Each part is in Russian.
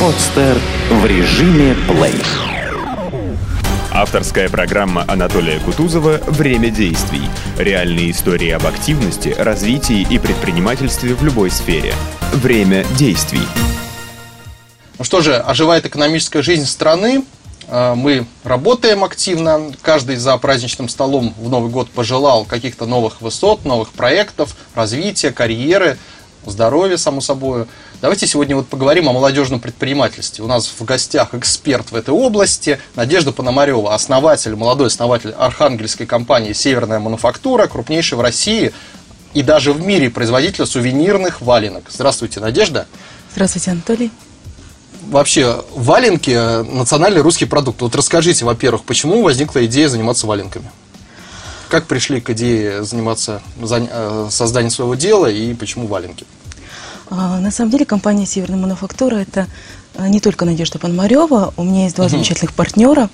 Подстер в режиме плей. Авторская программа Анатолия Кутузова «Время действий». Реальные истории об активности, развитии и предпринимательстве в любой сфере. Время действий. Ну что же, оживает экономическая жизнь страны. А, Мы работаем активно. Каждый за праздничным столом в Новый год пожелал каких-то новых высот, новых проектов, развития, карьеры, здоровья, само собой. Давайте сегодня вот поговорим о молодежном предпринимательстве. У нас в гостях эксперт в этой области Надежда Пономарева, основатель, молодой основатель архангельской компании «Северная мануфактура», крупнейшей в России и даже в мире производителя сувенирных валенок. Здравствуйте, Надежда. Здравствуйте, Анатолий. Вообще, валенки национальный русский продукт. Вот расскажите, во-первых, почему возникла идея заниматься валенками? Как пришли к идее заниматься зан- э, созданием своего дела и почему валенки? А, На самом деле компания «Северная мануфактура» – это а, не только Надежда Пономарева. У меня есть два замечательных партнера,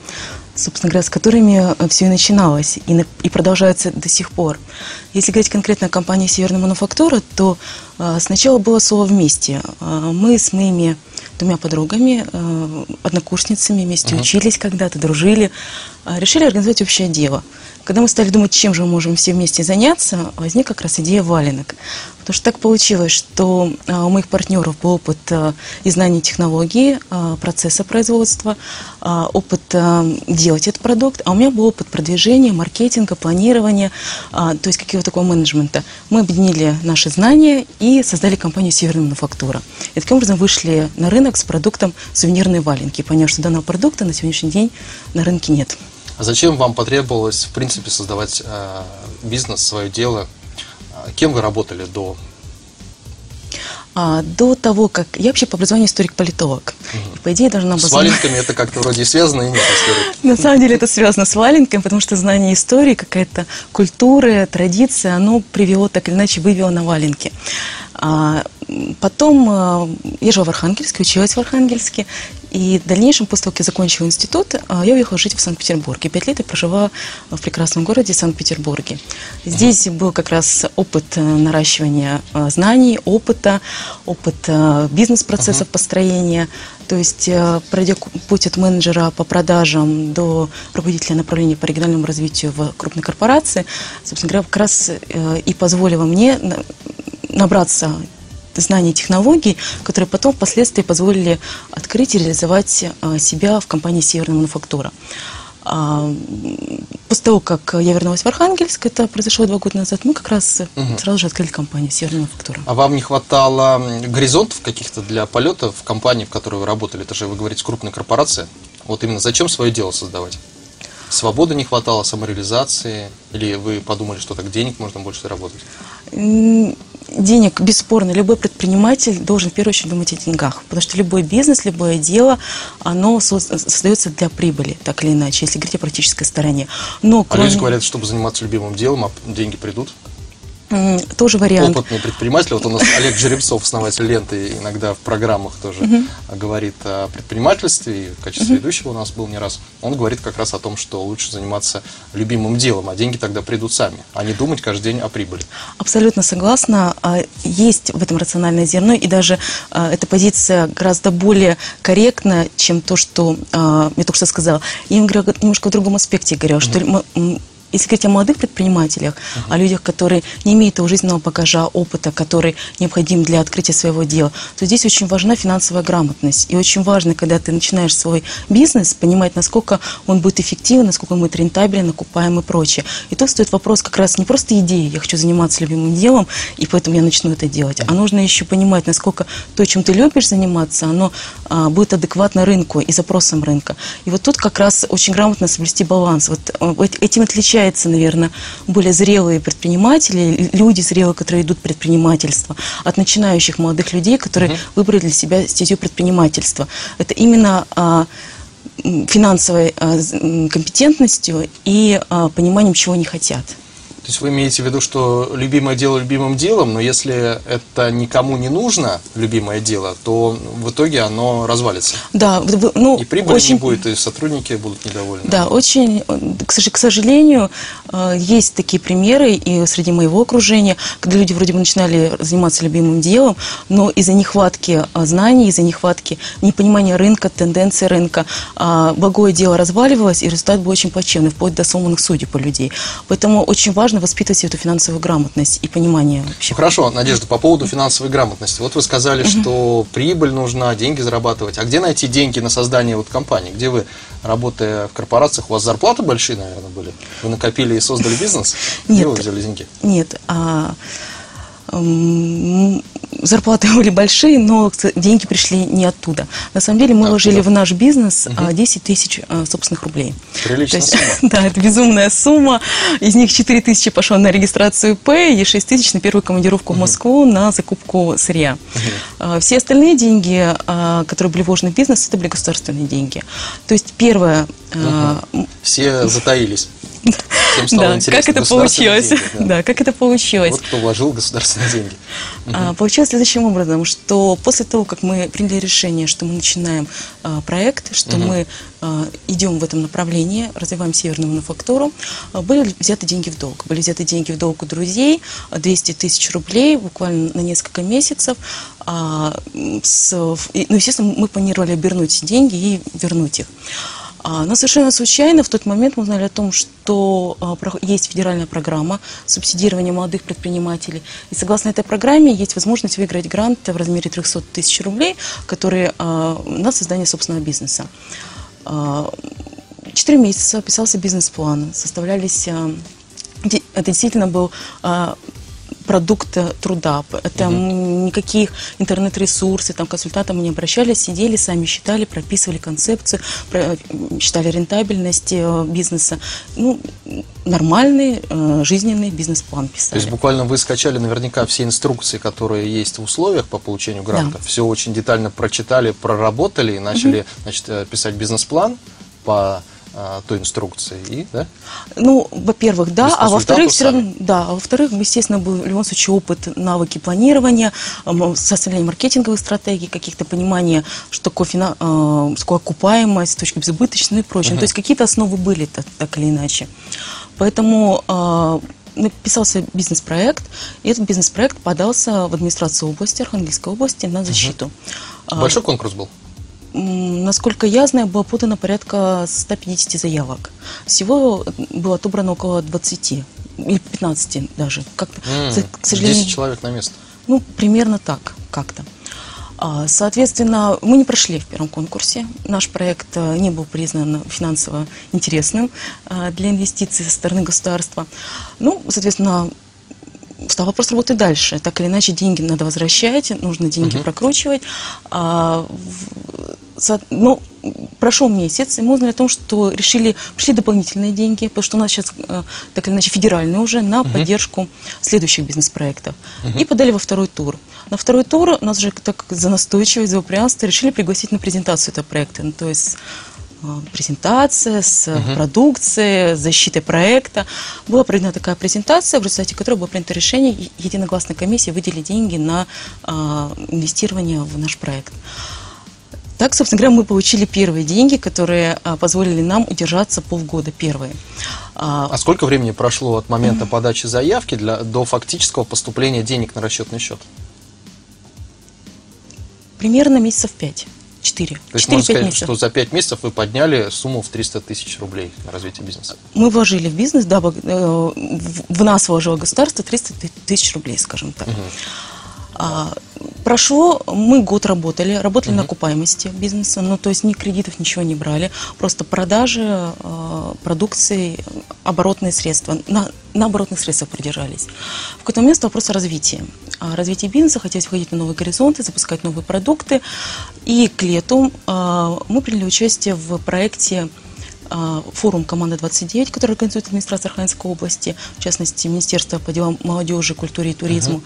собственно говоря, с которыми все и начиналось, и, на- и продолжается до сих пор. Если говорить конкретно о компании «Северная мануфактура», то а, сначала было слово «вместе». А, Мы с моими двумя подругами, а, однокурсницами, вместе учились когда-то, дружили, а, решили организовать общее дело. Когда мы стали думать, чем же мы можем все вместе заняться, возник как раз идея валенок. Потому что так получилось, что а, у моих партнеров был опыт а, и знания технологии, а, процесса производства, опыт делать этот продукт, а у меня был опыт продвижения, маркетинга, планирования, то есть какого-то такого менеджмента. Мы объединили наши знания и создали компанию «Северная мануфактура». И таким образом вышли на рынок с продуктом сувенирные валенки, поняв, что данного продукта на сегодняшний день на рынке нет. А зачем вам потребовалось, в принципе, создавать э, бизнес, свое дело? А Кем вы работали до? А, до того, как... Я вообще по образованию историк-политолог. И, По идее, должна С была валенками это как-то вроде связано, и нет. На самом деле это связано с валенками, потому что знание истории, какая-то культура, традиция, оно привело так или иначе, вывело на валенки. А, потом а, я жила в Архангельске, училась в Архангельске, и в дальнейшем, после того, как я закончила институт, а, я уехала жить в Санкт-Петербурге. Пять лет я прожила в прекрасном городе Санкт-Петербурге. Здесь был как раз опыт э, наращивания э, знаний, опыта, опыт э, бизнес-процессов построения. То есть, э, пройдя путь от менеджера по продажам до руководителя направления по региональному развитию в крупной корпорации, собственно говоря, как раз э, и позволило мне набраться знаний и технологий, которые потом впоследствии позволили открыть и реализовать э, себя в компании «Северная мануфактура». А, После того, как я вернулась в Архангельск, это произошло два года назад, мы как раз э, сразу же открыли компанию «Северная мануфактура». А вам не хватало горизонтов каких-то для полета в компании, в которой вы работали? Это же, вы говорите, крупная корпорация. Вот именно зачем свое дело создавать? Свободы не хватало, самореализации? Или вы подумали, что так денег можно больше заработать? Денег, бесспорно, любой предприниматель должен в первую очередь думать о деньгах, потому что любой бизнес, любое дело, оно со- создается для прибыли, так или иначе, если говорить о практической стороне. Но А кроме... люди говорят, чтобы заниматься любимым делом, а деньги придут. Тоже вариант. Опытный предприниматель, вот у нас Олег Жеребцов, основатель ленты, иногда в программах тоже говорит о предпринимательстве, и в качестве ведущего у нас был не раз. Он говорит как раз о том, что лучше заниматься любимым делом, а деньги тогда придут сами, а не думать каждый день о прибыли. Абсолютно согласна. А, Есть в этом рациональное зерно, и даже а, эта позиция гораздо более корректна, чем то, что а, я только что сказала. Я им говорю немножко в другом аспекте, говорю, что м- м, если говорить о молодых предпринимателях, о людях, которые не имеют того жизненного багажа, опыта, который необходим для открытия своего дела, то здесь очень важна финансовая грамотность. И очень важно, когда ты начинаешь свой бизнес, понимать, насколько он будет эффективен, насколько он будет рентабелен, окупаем и прочее. И тут стоит вопрос как раз не просто идеи, я хочу заниматься любимым делом, и поэтому я начну это делать, а нужно еще понимать, насколько то, чем ты любишь заниматься, оно а, будет адекватно рынку и запросам рынка. И вот тут как раз очень грамотно соблюсти баланс. Вот, э, этим отличается, наверное, более зрелые предприниматели, люди зрелые, которые идут в предпринимательство, от начинающих молодых людей, которые выбрали для себя стезю предпринимательства. Это именно а, финансовой а, компетентностью и а, пониманием, чего они хотят. Есть вы имеете в виду, что любимое дело любимым делом, но если это никому не нужно, любимое дело, то в итоге оно развалится. Да, ну, И прибыли очень, не будет, и сотрудники будут недовольны. Да, очень, э, к сож- к сожалению, э, есть такие примеры и среди моего окружения, когда люди вроде бы начинали заниматься любимым делом, но из-за нехватки э, знаний, из-за нехватки непонимания рынка, тенденций рынка, а, благое дело разваливалось, и результат был очень плачевный, вплоть до сломанных судеб у людей. Поэтому очень важно воспитывать эту финансовую грамотность и понимание вообще. Хорошо, Надежда, по поводу финансовой грамотности. Вот вы сказали, что прибыль нужна, деньги зарабатывать. А где найти деньги на создание вот компании? Где вы, работая в корпорациях, у вас зарплаты большие, наверное, были? Вы накопили и создали бизнес? Где Нет. вы взяли деньги? Нет, а, зарплаты были большие, но деньги пришли не оттуда. На самом деле мы А вложили откуда? в наш бизнес а, 10 тысяч а, собственных рублей. Приличная То есть, сумма. Да, это безумная сумма. Из них 4 тысячи пошло на регистрацию П и 6 тысяч на первую командировку в Москву на закупку сырья. А, Все остальные деньги, которые были вложены в бизнес, это были государственные деньги. То есть первое, м, Все затаились. Всем стало да, интересно. как это получилось? деньги, да. Да, как это получилось? Вот кто вложил государственные деньги. А, Получилось следующим образом, что после того, как мы приняли решение, что мы начинаем а, проект, что мы а, идем в этом направлении, развиваем северную мануфактуру, а, были взяты деньги в долг. Были взяты деньги в долг у друзей, а, 200 тысяч рублей буквально на несколько месяцев. А, с- и, ну, естественно, мы планировали обернуть деньги и вернуть их. А, Но совершенно случайно в тот момент мы узнали о том, что а, есть федеральная программа субсидирования молодых предпринимателей. И согласно этой программе есть возможность выиграть грант в размере 300 тысяч рублей, которые а, на создание собственного бизнеса. Четыре месяца писался бизнес-план, составлялись... Это действительно был продукт труда. Это м, никаких интернет-ресурсов, там, консультантам не обращались, сидели, сами считали, прописывали концепцию, про- считали рентабельность э, бизнеса. Ну, нормальный э, жизненный бизнес-план То писали. есть буквально вы скачали наверняка все инструкции, которые есть в условиях по получению гранта, Да. все очень детально прочитали, проработали и начали значит, э, писать бизнес-план по той инструкции. И, да? Ну, во-первых, да, а во-вторых, все равно, да, а во-вторых, естественно, был в любом случае опыт, навыки планирования, составления маркетинговых стратегий, каких-то понимания, что такое, фина, э, окупаемость, точка безубыточности ну и прочее. Ну, То есть какие-то основы были так, так или иначе. Поэтому э, написался бизнес-проект, и этот бизнес-проект подался в администрацию области, Архангельской области на защиту. А, Большой конкурс был? Насколько я знаю, было подано порядка 150 заявок. Всего было отобрано около 20 или 15 даже. М, за- к сожалению, 10 человек на место. ну, примерно так, как-то. А, Соответственно, мы не прошли в первом конкурсе. Наш проект э, не был признан финансово интересным э, для инвестиций со стороны государства. Ну, соответственно, стал вопрос работы дальше. Так или иначе, деньги надо возвращать, нужно деньги прокручивать. А, в- со- ну, прошел месяц, и мы узнали о том, что решили, пришли дополнительные деньги, потому что у нас сейчас, э, так или иначе, федеральные уже, на поддержку следующих бизнес-проектов. И подали во второй тур. На второй тур нас же так за настойчивость, за упрямство решили пригласить на презентацию этого проекта. Ну, то есть презентация с э, продукцией, защитой проекта. Была проведена такая презентация, в результате которой было принято решение единогласной комиссии выделить деньги на э, инвестирование в наш проект. Так, собственно говоря, мы получили первые деньги, которые а, позволили нам удержаться полгода первые. А, А сколько времени прошло от момента подачи заявки для, до фактического поступления денег на расчетный счет? примерно месяцев пять. Четыре. То есть Четыре-пять можно сказать, месяцев. что за 5 месяцев вы подняли сумму в 300 тысяч рублей на развитие бизнеса. Мы вложили в бизнес, да, э, в в нас вложило государство 300 ты- тысяч рублей, скажем так. А, прошло, мы год работали, работали на окупаемости бизнеса, ну то есть ни кредитов, ничего не брали, просто продажи э, продукции, оборотные средства, на, на оборотных средствах придержались. В какой-то момент стал вопрос о развитии. О развитии бизнеса, хотелось выходить на новые горизонты, запускать новые продукты. И к лету э, мы приняли участие в проекте а, форум «Команда 29», который организует администрация Архангельской области, в частности, Министерство по делам молодежи, культуре и туризму.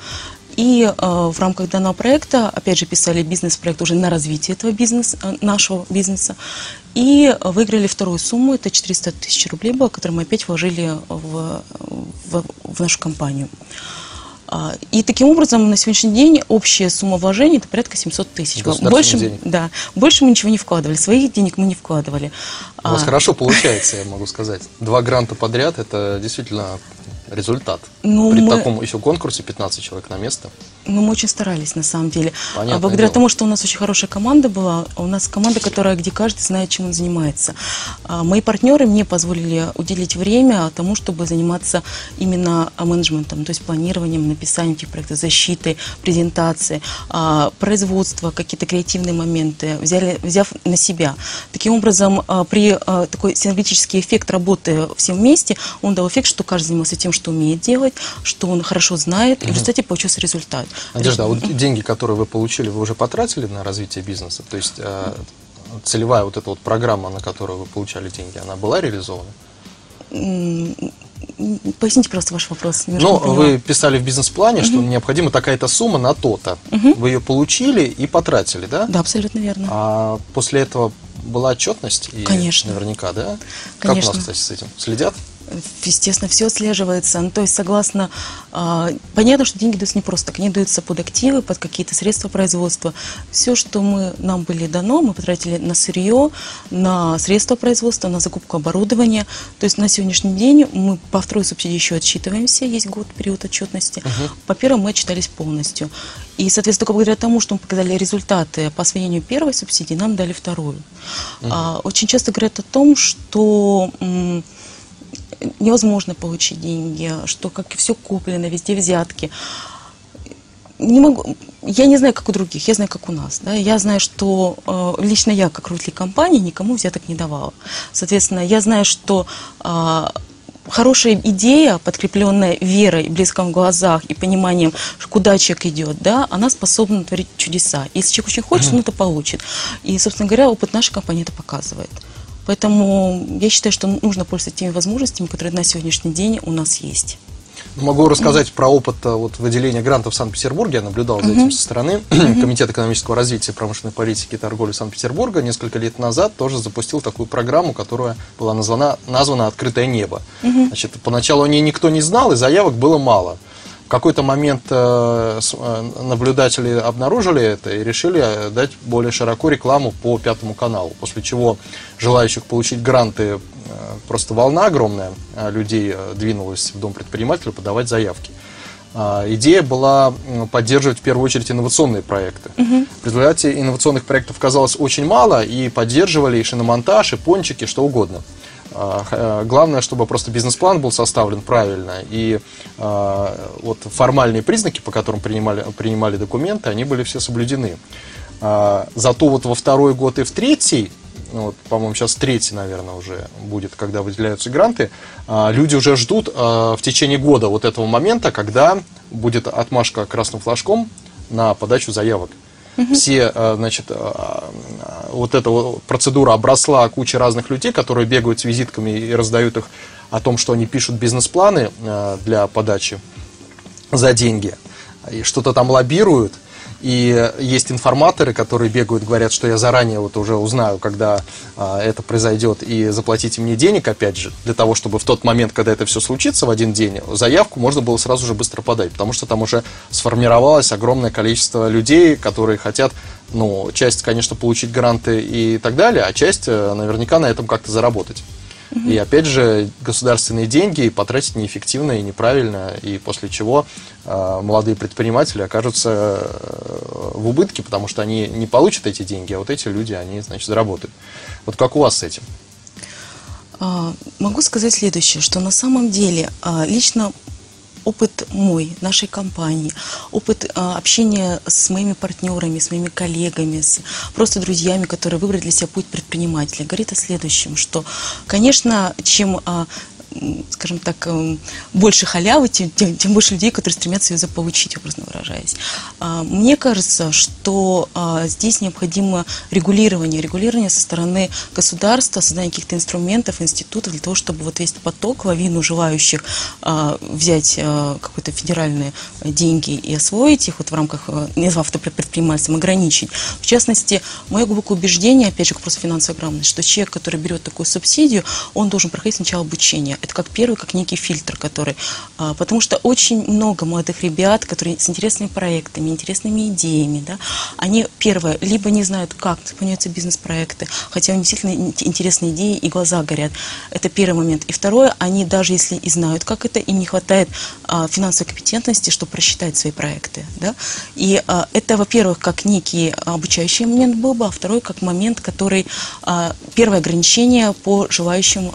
И а, в рамках данного проекта, опять же, писали бизнес-проект уже на развитие этого бизнеса, а, нашего бизнеса. И выиграли вторую сумму, это 400 тысяч рублей было, которые мы опять вложили в, в, в нашу компанию. А, И таким образом на сегодняшний день общая сумма вложений это порядка 700 тысяч. Больше, денег. да, больше мы ничего не вкладывали, своих денег мы не вкладывали. У вас А, хорошо получается, я могу сказать. Два гранта подряд – это действительно результат. Ну, При мы- таком еще конкурсе 15 человек на место. Ну, мы очень старались, на самом деле. Понятное а благодаря дело. тому, что у нас очень хорошая команда была, у нас команда, которая, где каждый знает, чем он занимается. А, мои партнеры мне позволили уделить время тому, чтобы заниматься именно менеджментом, то есть планированием, написанием этих проектов, защитой, презентацией, а, производство, какие-то креативные моменты, взяли, взяв на себя. Таким образом, а, при а, такой синергетический эффект работы всем вместе, он дал эффект, что каждый занимался тем, что умеет делать, что он хорошо знает, и в результате получился результат. Надежда, а вот деньги, которые вы получили, вы уже потратили на развитие бизнеса? То есть э, целевая вот эта вот программа, на которую вы получали деньги, она была реализована? Поясните просто ваш вопрос. Ну, вы писали в бизнес-плане, что необходима такая-то сумма на то-то. Вы ее получили и потратили, да? Да, абсолютно верно. А после этого была отчетность? И Конечно. Наверняка, да? Конечно. Как у нас, кстати, с этим? Следят? Естественно, все отслеживается. Ну, то есть, согласно... а, понятно, что деньги даются не просто так. Они даются под активы, под какие-то средства производства. Все, что мы, нам были дано, мы потратили на сырье, на средства производства, на закупку оборудования. То есть, на сегодняшний день мы по второй субсидии еще отчитываемся. Есть год, период отчетности. По первой мы отчитались полностью. И, соответственно, только благодаря тому, что мы показали результаты по освоению первой субсидии, нам дали вторую. А, очень часто говорят о том, что... м, невозможно получить деньги, что как все куплено, везде взятки. Не могу, я не знаю, как у других, я знаю, как у нас. Да? Я знаю, что э, лично я, как руководитель компании, никому взяток не давала. Соответственно, я знаю, что а, хорошая идея, подкрепленная верой, блеском в глазах и пониманием, куда человек идет, да, она способна творить чудеса. Если человек очень хочет, он это получит. И, собственно говоря, опыт нашей компании это показывает. Поэтому я считаю, что нужно пользоваться теми возможностями, которые на сегодняшний день у нас есть. Могу рассказать про опыт э, вот, выделения грантов в Санкт-Петербурге. Я наблюдал за этим со стороны. Комитет экономического развития, промышленной политики и торговли Санкт-Петербурга несколько лет назад тоже запустил такую программу, которая была названа, названа «Открытое небо». Значит, поначалу о ней никто не знал, и заявок было мало. В какой-то момент э, э, наблюдатели обнаружили это и решили э, дать более широко рекламу по Пятому каналу, после чего желающих получить гранты просто волна огромная людей двинулась в Дом предпринимателя подавать заявки. А, Идея была поддерживать в первую очередь инновационные проекты. В результате инновационных проектов казалось очень мало, и поддерживали и шиномонтаж, и пончики, что угодно. А, э, Главное, чтобы просто бизнес-план был составлен правильно, и а, вот формальные признаки, по которым принимали, принимали документы, они были все соблюдены. А, Зато вот во второй год и в третий, ну вот, по-моему, сейчас третий, наверное, уже будет, когда выделяются гранты, люди уже ждут в течение года вот этого момента, когда будет отмашка красным флажком на подачу заявок. Все, а, значит, а, а, вот эта вот процедура обросла кучей разных людей, которые бегают с визитками и раздают их о том, что они пишут бизнес-планы для подачи за деньги, и что-то там лоббируют, и есть информаторы, которые бегают, говорят, что я заранее вот уже узнаю, когда а, это произойдет, и заплатите мне денег, опять же, для того, чтобы в тот момент, когда это все случится в один день, заявку можно было сразу же быстро подать, потому что там уже сформировалось огромное количество людей, которые хотят, ну, часть, конечно, получить гранты и так далее, а часть э, наверняка на этом как-то заработать. И опять же, государственные деньги потратить неэффективно и неправильно, и после чего э, молодые предприниматели окажутся э, в убытке, потому что они не получат эти деньги, а вот эти люди, они, значит, заработают. Вот как у вас с этим? А, Могу сказать следующее, что на самом деле а, лично опыт мой, нашей компании, опыт а, общения с моими партнерами, с моими коллегами, с просто друзьями, которые выбрали для себя путь предпринимателя, говорит о следующем, что, конечно, чем а, скажем так, эм, больше халявы, тем, тем- тем больше людей, которые стремятся ее заполучить, образно выражаясь. А, Мне кажется, что а, здесь необходимо регулирование, регулирование со стороны государства, создание каких-то инструментов, институтов для того, чтобы вот весь поток, лавину желающих а, взять какие-то федеральные э, деньги и освоить их вот в рамках э, не в автопредпринимательством, ограничить. В частности, мое глубокое убеждение, опять же, к вопросу финансовой грамотности, что человек, который берет такую субсидию, он должен проходить сначала обучение. Это как первый, как некий фильтр, который... а, Потому что очень много молодых ребят, которые с интересными проектами, интересными идеями, да, они, первое, либо не знают, как исполняются бизнес-проекты, хотя у них действительно ин- интересные идеи и глаза горят. Это первый момент. И второе, они даже если и знают, как это, им не хватает а, финансовой компетентности, чтобы просчитать свои проекты. Да? И а, это, во-первых, как некий обучающий момент был бы, а второй как момент, который первое ограничение по желающим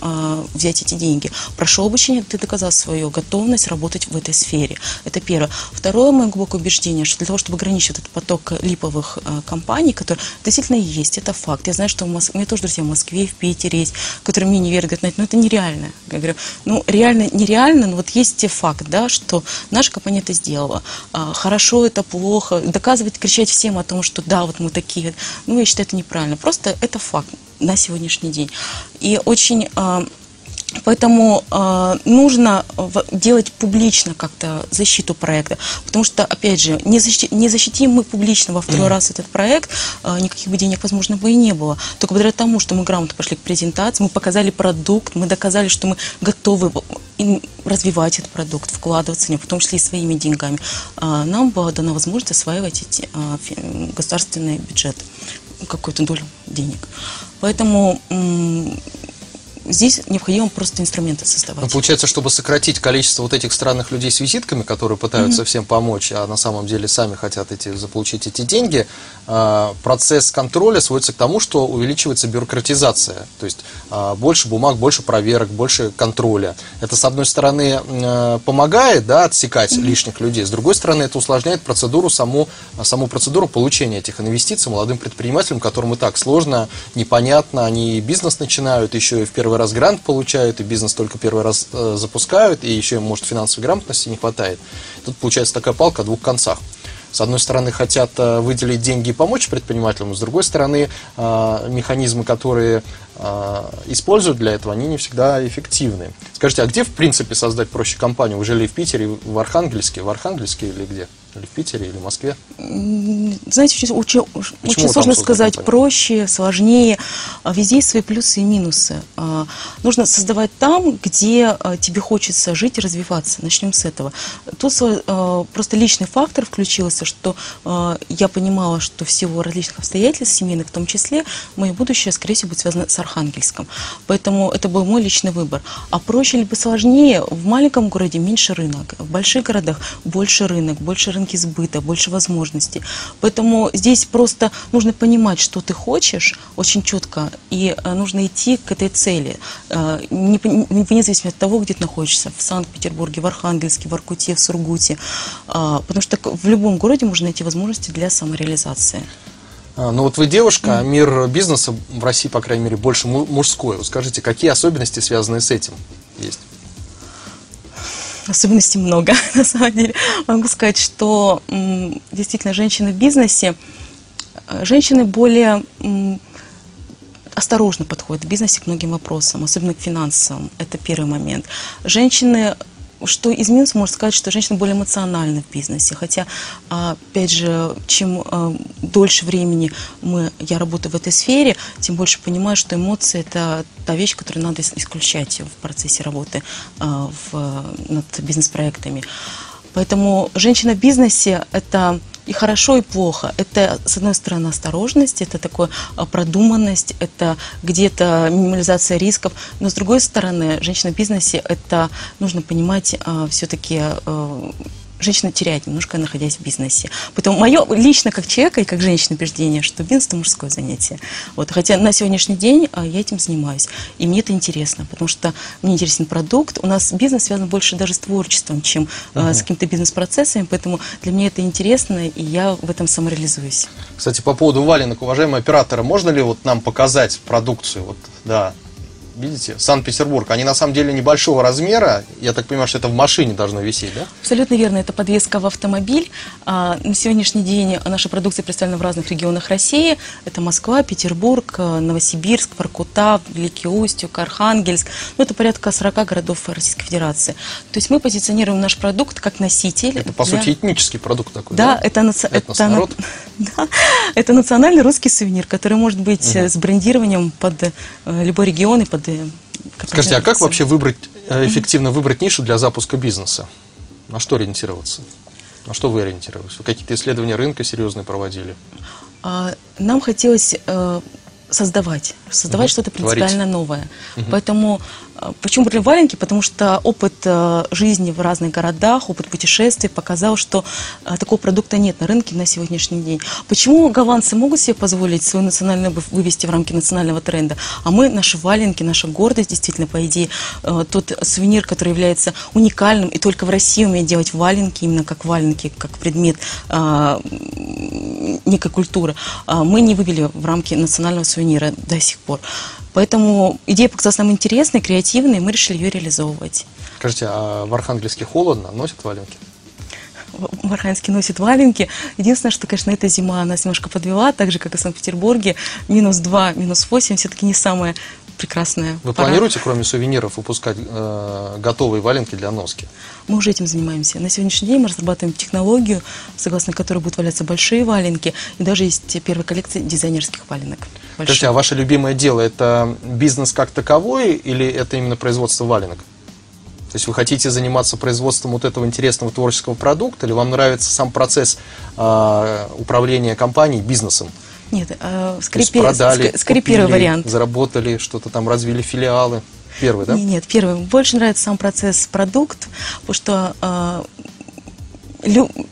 взять эти деньги. Прошел обучение, ты доказал свою готовность работать в этой сфере. Это первое. Второе мое глубокое убеждение, что для того, чтобы ограничить этот поток липовых а, компаний, которые действительно есть, это факт. Я знаю, что в Москве, у меня тоже друзья в Москве, в Питере есть, которые мне не верят, говорят, «Надь, ну это нереально. Я говорю, ну реально, нереально, но вот есть те факт, да, что наша компания это сделала. А, хорошо это, плохо. Доказывать, кричать всем о том, что да, вот мы такие, ну я считаю, это неправильно. Просто это факт на сегодняшний день. И очень а, Поэтому э, нужно в- делать публично как-то защиту проекта, потому что, опять же, не, защити- не защитим мы публично во второй раз этот проект, э, никаких бы денег, возможно, бы и не было. Только благодаря тому, что мы грамотно пошли к презентации, мы показали продукт, мы доказали, что мы готовы развивать этот продукт, вкладываться в него, в том числе и своими деньгами. А, нам была дана возможность осваивать эти а, м, государственные бюджеты, какую-то долю денег. Поэтому м, здесь необходимо просто инструменты создавать. Ну, получается, чтобы сократить количество вот этих странных людей с визитками, которые пытаются всем помочь, а на самом деле сами хотят эти, заполучить эти деньги, а, процесс контроля сводится к тому, что увеличивается бюрократизация. То есть а, больше бумаг, больше проверок, больше контроля. Это, с одной стороны, м, помогает да, отсекать лишних людей, с другой стороны, это усложняет процедуру, саму, саму процедуру получения этих инвестиций молодым предпринимателям, которым и так сложно, непонятно, они бизнес начинают, еще и в первый раз грант получают, и бизнес только первый раз э, запускают, и еще им, может, финансовой грамотности не хватает. Тут получается такая палка о двух концах. С одной стороны, хотят э, выделить деньги и помочь предпринимателям, с другой стороны, э, механизмы, которые используют для этого, они не всегда эффективны. Скажите, а где, в принципе, создать проще компанию? Вы жили в Питере, в Архангельске? В Архангельске или где? Или в Питере, или в Москве? Знаете, очень, очень- очень сложно сказать, компанию? проще, сложнее. А Везде есть свои плюсы и минусы. А, Нужно создавать там, где а, тебе хочется жить и развиваться. Начнем с этого. Тут а, просто личный фактор включился, что а, я понимала, что в силу различных обстоятельств, семейных в том числе, мое будущее, скорее всего, будет связано с Архангельском. Поэтому это был мой личный выбор. А проще либо сложнее, в маленьком городе меньше рынок, в больших городах больше рынок, больше рынки сбыта, больше возможностей. Поэтому здесь просто нужно понимать, что ты хочешь очень четко, и э, нужно идти к этой цели, Э, не, вне зависимости от того, где ты находишься, в Санкт-Петербурге, в Архангельске, в Аркуте, в Сургуте. А, Потому что в любом городе можно найти возможности для самореализации. А, Ну вот вы девушка, а мир бизнеса в России, по крайней мере, больше му- мужской. Скажите, какие особенности, связанные с этим, есть? Особенностей много, на самом деле. Могу сказать, что действительно женщины в бизнесе, э, женщины более осторожно подходят в бизнесе к многим вопросам, особенно к финансовым. Это первый момент. Женщины что из минусов можно сказать, что женщины более эмоциональны в бизнесе. Хотя, а, опять же, чем а, дольше времени мы, я работаю в этой сфере, тем больше понимаю, что эмоции – это та вещь, которую надо ис- исключать в процессе работы а, над бизнес-проектами. Поэтому женщина в бизнесе – это и хорошо, и плохо. Это, с одной стороны, осторожность, это такое а, продуманность, это где-то минимализация рисков, но с другой стороны, женщина в бизнесе – это нужно понимать все-таки женщина теряет немножко, находясь в бизнесе. Поэтому мое лично как человека и как женщина убеждение, что бизнес это мужское занятие. Вот. Хотя на сегодняшний день а, я этим занимаюсь. И мне это интересно, потому что мне интересен продукт. У нас бизнес связан больше даже с творчеством, чем а, с какими-то бизнес-процессами. Поэтому для меня это интересно, и я в этом самореализуюсь. Кстати, по поводу валенок, уважаемые операторы, можно ли вот нам показать продукцию? Вот, да. Видите, Санкт-Петербург, они на самом деле небольшого размера. Я так понимаю, что это в машине должно висеть, да? Абсолютно верно, это подвеска в автомобиль. А, на сегодняшний день наша продукция представлена в разных регионах России. Это Москва, Петербург, э, Новосибирск, Воркута, Великий Устюг, Архангельск. Ну, это порядка 40 городов Российской Федерации. То есть мы позиционируем наш продукт как носитель. Это, по для- сути, этнический продукт такой, Да, да? это, наци- это, на- народ. да, это национальный русский сувенир, который может быть э, с брендированием под э, любой регион и под... который Скажите, а как вообще выбрать, э, эффективно выбрать нишу для запуска бизнеса? На что ориентироваться? На что вы ориентировались? Вы какие-то исследования рынка серьезные проводили? А, Нам хотелось э, создавать, создавать Мгм. что-то Творить. принципиально новое. Поэтому, э, почему были валенки? Потому что опыт э, жизни в разных городах, опыт путешествий показал, что э, такого продукта нет на рынке на сегодняшний день. Почему голландцы могут себе позволить свою национальную вывести в рамки национального тренда, а мы, наши валенки, наша гордость, действительно, по идее, тот сувенир, который является уникальным, и только в России умеет делать валенки, именно как валенки, как предмет некой культуры, мы не вывели в рамки национального сувенира до сих пор. Поэтому идея показалась нам интересной, креативной, и мы решили ее реализовывать. Скажите, а в Архангельске холодно? Носят валенки? В в Архангельске носит валенки. Единственное, что, конечно, эта зима нас немножко подвела, так же, как и в Санкт-Петербурге. Минус 2, минус 8 все-таки не самая прекрасная Вы пора. планируете, кроме сувениров, выпускать э, готовые валенки для носки? Мы уже этим занимаемся. На сегодняшний день мы разрабатываем технологию, согласно которой будут валяться большие валенки, и даже есть первая коллекция дизайнерских валенок. Скажите, Больших. а ваше любимое дело это бизнес как таковой или это именно производство валенок? То есть вы хотите заниматься производством вот этого интересного творческого продукта, или вам нравится сам процесс а, управления компанией, бизнесом? Нет, э, пе- продали, ск- скорее первый купили, вариант. заработали, что-то там развили филиалы. Первый, да? Не- Нет, первый. Больше нравится сам процесс, продукт, потому что э,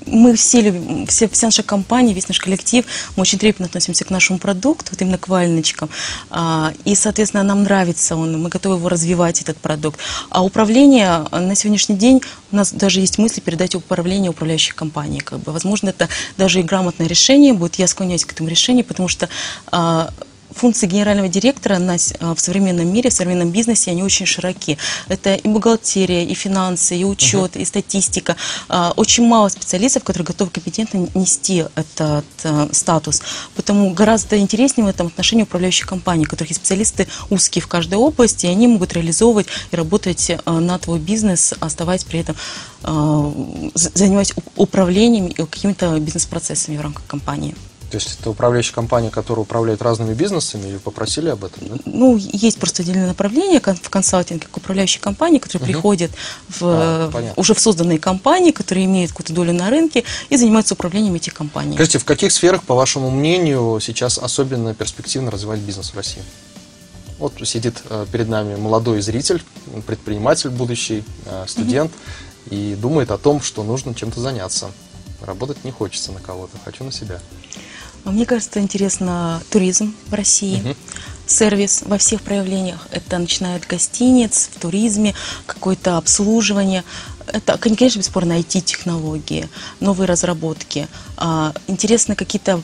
мы все любим, все, вся наша компания, весь наш коллектив, мы очень трепетно относимся к нашему продукту, вот именно к валеночкам. А, и, соответственно, нам нравится он, мы готовы его развивать, этот продукт. А управление э, на сегодняшний день, у нас даже есть мысли передать управление управляющей компании. Как бы. Возможно, это даже и грамотное решение будет, я склоняюсь к этому решению, потому что а, функции генерального директора на а, в современном мире, в современном бизнесе, они очень широки. Это и бухгалтерия, и финансы, и учет, и статистика. А, Очень мало специалистов, которые готовы компетентно нести этот э, статус. Потому гораздо интереснее в этом отношении управляющих компаний, у которых есть специалисты узкие в каждой области, и они могут реализовывать и работать э, на твой бизнес, оставаясь при этом э, занимаясь управлением и какими-то бизнес-процессами в рамках компании. То есть это управляющая компания, которая управляет разными бизнесами, и попросили об этом, да? Ну, есть просто отдельное направление в консалтинге, как управляющие компании, которые приходят в, А, понятно. уже в созданные компании, которые имеют какую-то долю на рынке и занимаются управлением этих компаний. Скажите, в каких сферах, по вашему мнению, сейчас особенно перспективно развивать бизнес в России? Вот сидит э, перед нами молодой зритель, предприниматель будущий, э, студент, и думает о том, что нужно чем-то заняться. Работать не хочется на кого-то, хочу на себя. Мне кажется, интересно туризм в России. Мгм. Сервис во всех проявлениях. Это начиная от гостиниц, в туризме, какое-то обслуживание. Это, конечно, бесспорно, IT-технологии, новые разработки. А, Интересны какие-то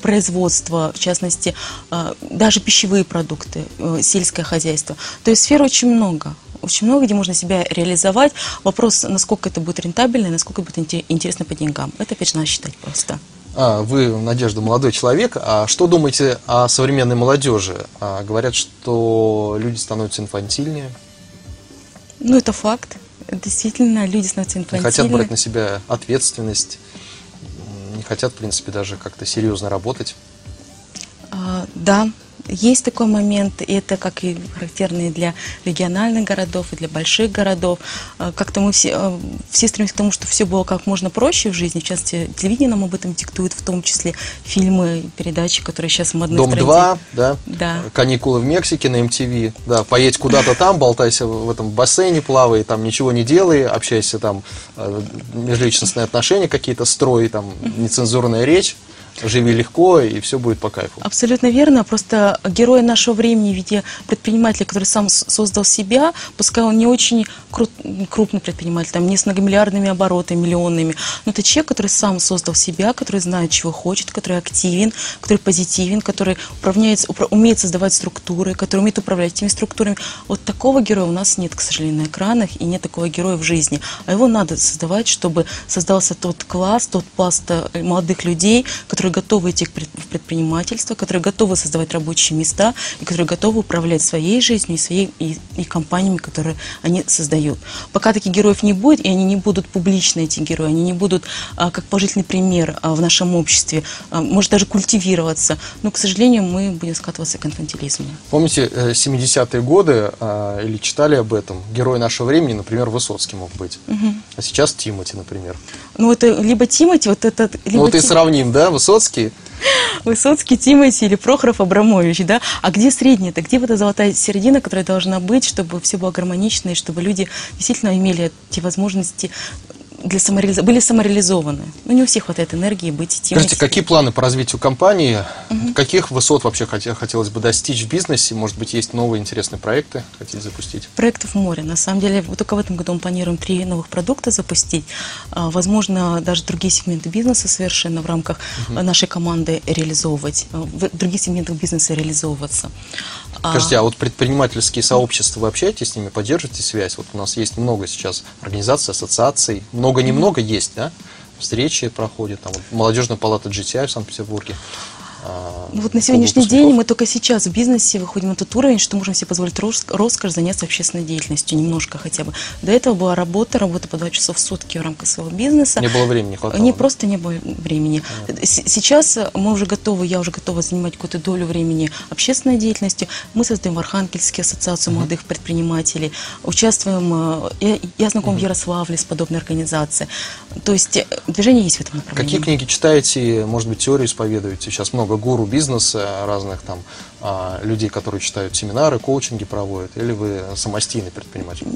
производства, в частности, а, даже пищевые продукты, э, сельское хозяйство. То есть сфер очень много. Очень много, где можно себя реализовать. Вопрос, насколько это будет рентабельно, и насколько будет инте- интересно по деньгам. Это, опять же, надо считать просто. А, вы, Надежда, молодой человек. А что думаете о современной молодежи? А, говорят, что люди становятся инфантильнее, Ну, это факт. Действительно, люди становятся не инфантильными. хотят брать на себя ответственность, не хотят, в принципе, даже как-то серьезно работать. А, да, есть такой момент, и это как и характерно и для региональных городов, и для больших городов. А, Как-то мы все, а, все стремимся к тому, чтобы все было как можно проще в жизни. В частности, телевидение нам об этом диктует, в том числе фильмы, передачи, которые сейчас модны в Дом тренде. 2, да? Да. Каникулы в Мексике на MTV. Да, поедь куда-то там, болтайся в этом бассейне, плавай, там ничего не делай, общайся там, э, межличностные отношения какие-то строй, там нецензурная речь. Живи легко, и все будет по кайфу. Абсолютно верно. Просто герой нашего времени в виде предпринимателя, который сам создал себя, пускай он не очень крупный предприниматель, там не с многомиллиардными оборотами, миллионными, но это человек, который сам создал себя, который знает, чего хочет, который активен, который позитивен, который управляет, умеет создавать структуры, который умеет управлять этими структурами. Вот такого героя у нас нет, к сожалению, на экранах, и нет такого героя в жизни. А его надо создавать, чтобы создался тот класс, тот пласт э, молодых людей, которые готовы идти в предпринимательство, которые готовы создавать рабочие места и которые готовы управлять своей жизнью и, своей, и, и компаниями, которые они создают. Пока таких героев не будет, и они не будут публичны, эти герои, они не будут а, как положительный пример а, в нашем обществе, а, может даже культивироваться, но, к сожалению, мы будем скатываться к инфантилизму. Помните 70-е э, годы, а, или читали об этом, герой нашего времени, например, Высоцкий мог быть, угу. а сейчас Тимати, например. Ну, это либо Тимати, вот этот... Либо ну, вот и сравним, да, Высоцкий Высоцкий, Тимати или Прохоров, Абрамович, да? А где средняя-то? Где вот эта золотая середина, которая должна быть, чтобы все было гармонично, и чтобы люди действительно имели те возможности для самореализ... были самореализованы. Ну, не у всех хватает энергии быть тем. Скажите, какие планы по развитию компании? Угу. Каких высот вообще хотелось бы достичь в бизнесе? Может быть, есть новые интересные проекты, хотите запустить? Проектов море. На самом деле, вот только в этом году мы планируем три новых продукта запустить. А, возможно, даже другие сегменты бизнеса совершенно в рамках угу. нашей команды реализовывать, а, в других сегментах бизнеса реализовываться. Скажите, а вот предпринимательские сообщества, вы общаетесь с ними, поддерживаете связь? Вот у нас есть много сейчас организаций, ассоциаций, много-немного есть, да? Встречи проходят, там, молодежная палата GTI в Санкт-Петербурге. А, ну, вот на сегодняшний день мы только сейчас в бизнесе выходим на тот уровень, что можем себе позволить роскошь заняться общественной деятельностью, немножко хотя бы. До этого была работа, работа по два часа в сутки в рамках своего бизнеса. Не было времени, хватало. Не да? просто не было времени. Понятно. Сейчас мы уже готовы, я уже готова занимать какую-то долю времени общественной деятельностью. Мы создаем в Архангельске ассоциацию uh-huh. молодых предпринимателей, участвуем, э, я, я знаком uh-huh. в Ярославле с подобной организацией. То есть э, движение есть в этом направлении. Какие книги читаете, может быть, теорию исповедуете? Сейчас много гуру бизнеса, разных там а, людей, которые читают семинары, коучинги проводят, или вы самостийный предприниматель?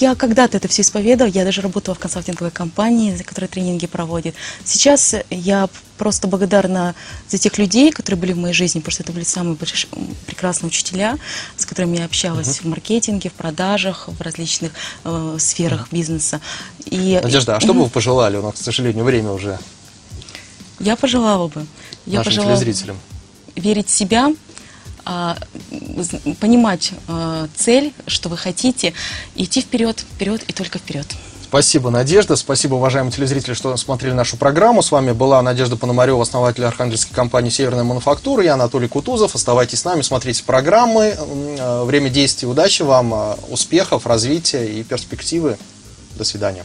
Я когда-то это все исповедовала, я даже работала в консалтинговой компании, которая тренинги проводит. Сейчас я просто благодарна за тех людей, которые были в моей жизни, потому что это были самые большие, прекрасные учителя, с которыми я общалась uh-huh. в маркетинге, в продажах, в различных э, сферах uh-huh. бизнеса. И, Надежда, а что бы вы пожелали? У нас, к сожалению, время уже. Я пожелала бы. Я нашим пожелала телезрителям? Верить в себя, а, понимать а, цель, что вы хотите, идти вперед, вперед и только вперед. Спасибо, Надежда. Спасибо, уважаемые телезрители, что смотрели нашу программу. С вами была Надежда Пономарева, основатель архангельской компании «Северная мануфактура». Я Анатолий Кутузов. Оставайтесь с нами, смотрите программы. Э, время действий. Удачи вам, успехов, развития и перспективы. До свидания.